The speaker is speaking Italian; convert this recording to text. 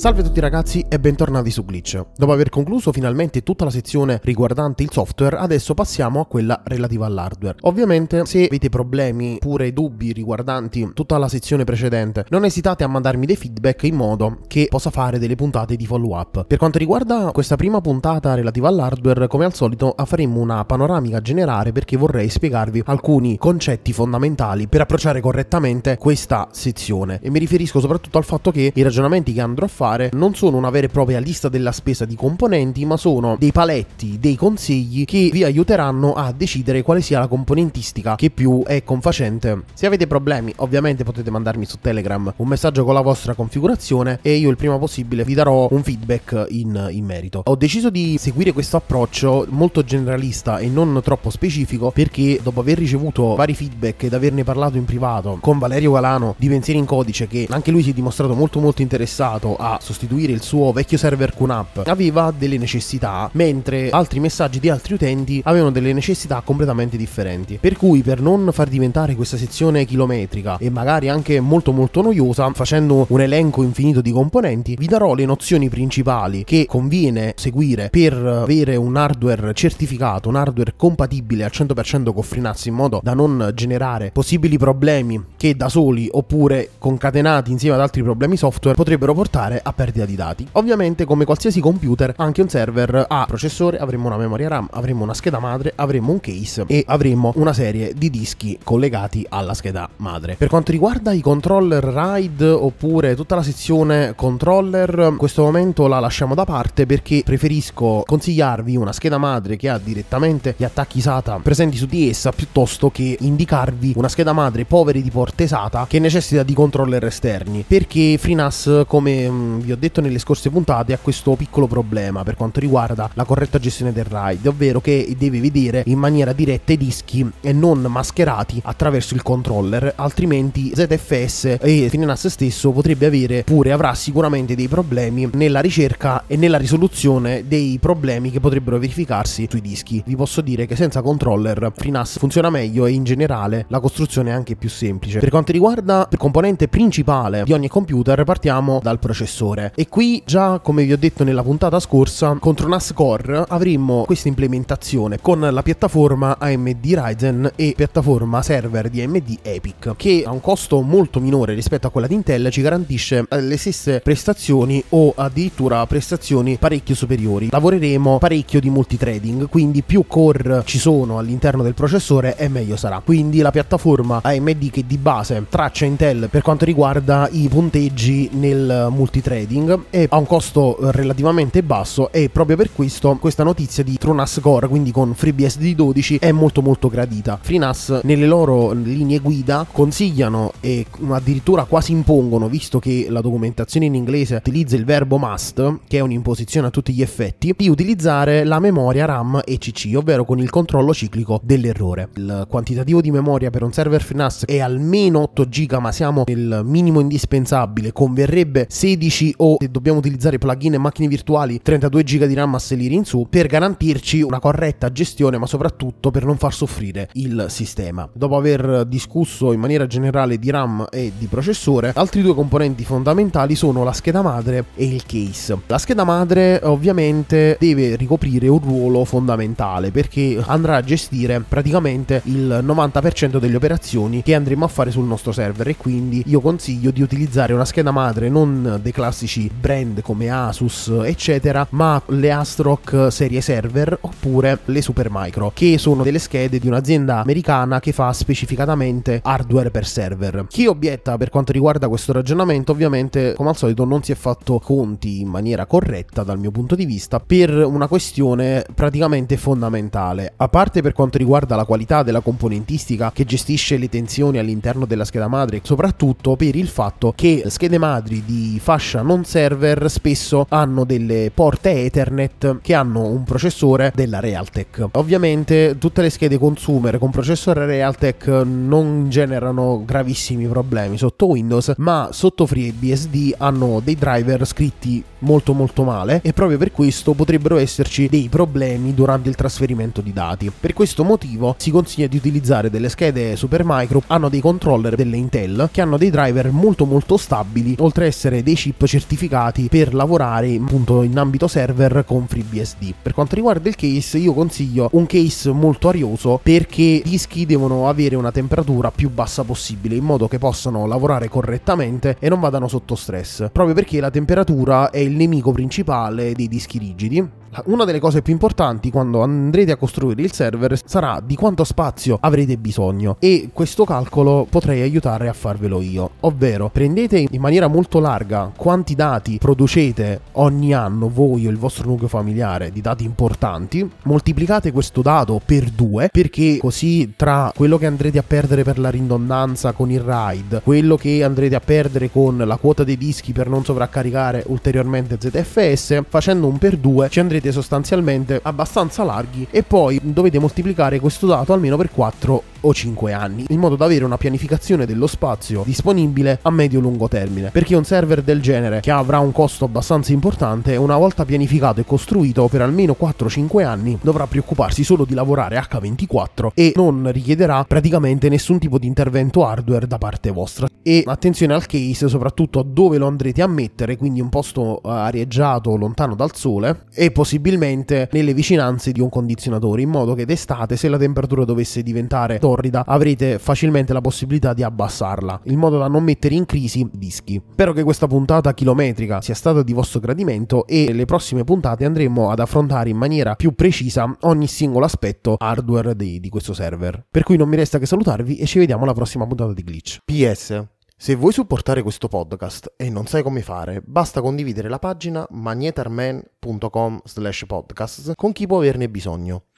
Salve a tutti ragazzi e bentornati su Glitch. Dopo aver concluso finalmente tutta la sezione riguardante il software, adesso passiamo a quella relativa all'hardware. Ovviamente se avete problemi oppure dubbi riguardanti tutta la sezione precedente, non esitate a mandarmi dei feedback in modo che possa fare delle puntate di follow up. Per quanto riguarda questa prima puntata relativa all'hardware, come al solito faremo una panoramica generale perché vorrei spiegarvi alcuni concetti fondamentali per approcciare correttamente questa sezione e mi riferisco soprattutto al fatto che i ragionamenti che andrò a fare fare non sono una vera e propria lista della spesa di componenti, ma sono dei paletti, dei consigli che vi aiuteranno a decidere quale sia la componentistica che più è confacente. Se avete problemi, ovviamente potete mandarmi su Telegram un messaggio con la vostra configurazione e io il prima possibile vi darò un feedback in, in merito. Ho deciso di seguire questo approccio molto generalista e non troppo specifico perché dopo aver ricevuto vari feedback ed averne parlato in privato con Valerio Galano di Pensieri in Codice che anche lui si è dimostrato molto molto interessato a sostituire il suo vecchio server QNAP aveva delle necessità, mentre altri messaggi di altri utenti avevano delle necessità completamente differenti. Per cui per non far diventare questa sezione chilometrica e magari anche molto molto noiosa, facendo un elenco infinito di componenti, vi darò le nozioni principali che conviene seguire per avere un hardware certificato, un hardware compatibile al 100% con FreeNAS in modo da non generare possibili problemi che da soli oppure concatenati insieme ad altri problemi software potrebbero portare a a perdita di dati. Ovviamente, come qualsiasi computer, anche un server ha processore, avremo una memoria RAM, avremo una scheda madre, avremo un case e avremo una serie di dischi collegati alla scheda madre. Per quanto riguarda i controller RAID oppure tutta la sezione controller, in questo momento la lasciamo da parte perché preferisco consigliarvi una scheda madre che ha direttamente gli attacchi SATA presenti su di essa piuttosto che indicarvi una scheda madre poveri di porte SATA che necessita di controller esterni perché FreeNAS come mm, vi ho detto nelle scorse puntate, ha questo piccolo problema per quanto riguarda la corretta gestione del RAID, ovvero che deve vedere in maniera diretta i dischi e non mascherati attraverso il controller, altrimenti ZFS e FineNAS stesso potrebbe avere pure avrà sicuramente dei problemi nella ricerca e nella risoluzione dei problemi che potrebbero verificarsi sui dischi. Vi posso dire che senza controller FreeNAS funziona meglio e in generale la costruzione è anche più semplice. Per quanto riguarda il componente principale di ogni computer partiamo dal processore migliore. E qui già, come vi ho detto nella puntata scorsa, contro NAS Core avremmo questa implementazione con la piattaforma AMD Ryzen e piattaforma server di AMD Epic, che a un costo molto minore rispetto a quella di Intel ci garantisce eh, le stesse prestazioni o addirittura prestazioni parecchio superiori. Lavoreremo parecchio di multitrading, quindi più core ci sono all'interno del processore e meglio sarà. Quindi la piattaforma AMD che di base traccia Intel per quanto riguarda i punteggi nel multitrading trading e ha un costo relativamente basso e proprio per questo questa notizia di TrueNAS Core, quindi con FreeBSD 12, è molto molto gradita. FreeNAS nelle loro linee guida consigliano e addirittura quasi impongono, visto che la documentazione in inglese utilizza il verbo must, che è un'imposizione a tutti gli effetti, di utilizzare la memoria RAM ECC, ovvero con il controllo ciclico dell'errore. Il quantitativo di memoria per un server FreeNAS è almeno 8 GB, ma siamo nel minimo indispensabile, converrebbe 16 o se dobbiamo utilizzare plugin e macchine virtuali 32 GB di RAM a salire in su per garantirci una corretta gestione ma soprattutto per non far soffrire il sistema. Dopo aver discusso in maniera generale di RAM e di processore, altri due componenti fondamentali sono la scheda madre e il case. La scheda madre ovviamente deve ricoprire un ruolo fondamentale perché andrà a gestire praticamente il 90% delle operazioni che andremo a fare sul nostro server e quindi io consiglio di utilizzare una scheda madre non dei classici brand come Asus, eccetera, ma le Astrock serie server oppure le Supermicro, che sono delle schede di un'azienda americana che fa specificatamente hardware per server. Chi obietta per quanto riguarda questo ragionamento, ovviamente, come al solito, non si è fatto conti in maniera corretta dal mio punto di vista per una questione praticamente fondamentale. A parte per quanto riguarda la qualità della componentistica che gestisce le tensioni all'interno della scheda madre, soprattutto per il fatto che schede madri di fascia non server spesso hanno delle porte Ethernet che hanno un processore della Realtek. Ovviamente tutte le schede consumer con processore Realtek non generano gravissimi problemi sotto Windows, ma sotto FreeBSD hanno dei driver scritti molto molto male e proprio per questo potrebbero esserci dei problemi durante il trasferimento di dati. Per questo motivo si consiglia di utilizzare delle schede Supermicro, hanno dei controller delle Intel che hanno dei driver molto molto stabili, oltre a essere dei chip certificati per lavorare appunto in ambito server con FreeBSD. Per quanto riguarda il case, io consiglio un case molto arioso perché i dischi devono avere una temperatura più bassa possibile in modo che possano lavorare correttamente e non vadano sotto stress, proprio perché la temperatura è il nemico principale dei dischi rigidi una delle cose più importanti quando andrete a costruire il server sarà di quanto spazio avrete bisogno. E questo calcolo potrei aiutare a farvelo io, ovvero prendete in maniera molto larga quanti dati producete ogni anno voi o il vostro nucleo familiare di dati importanti, moltiplicate questo dato per due perché così tra quello che andrete a perdere per la ridondanza con il RAID, quello che andrete a perdere con la quota dei dischi per non sovraccaricare ulteriormente ZFS, facendo un per due ci andrete sarete sostanzialmente abbastanza larghi e poi dovete moltiplicare questo dato almeno per 4 o 5 anni, in modo da avere una pianificazione dello spazio disponibile a medio-lungo termine. Perché un server del genere, che avrà un costo abbastanza importante, una volta pianificato e costruito per almeno 4-5 anni, dovrà preoccuparsi solo di lavorare H24 e non richiederà praticamente nessun tipo di intervento hardware da parte vostra. E attenzione al case, soprattutto dove lo andrete a mettere, quindi un posto eh, arieggiato, lontano dal sole, e possibilmente nelle vicinanze di un condizionatore, in modo che d'estate, se la temperatura dovesse diventare torrida, avrete facilmente la possibilità di abbassarla, in modo da non mettere in crisi dischi. Spero che questa puntata chilometrica sia stata di vostro gradimento e le prossime puntate andremo ad affrontare in maniera più precisa ogni singolo aspetto hardware di, di questo server. Per cui non mi resta che salutarvi e ci vediamo alla prossima puntata di Glitch. PS. Se vuoi supportare questo podcast e non sai come fare, basta condividere la pagina magnetarman.com slash podcast con chi può averne bisogno.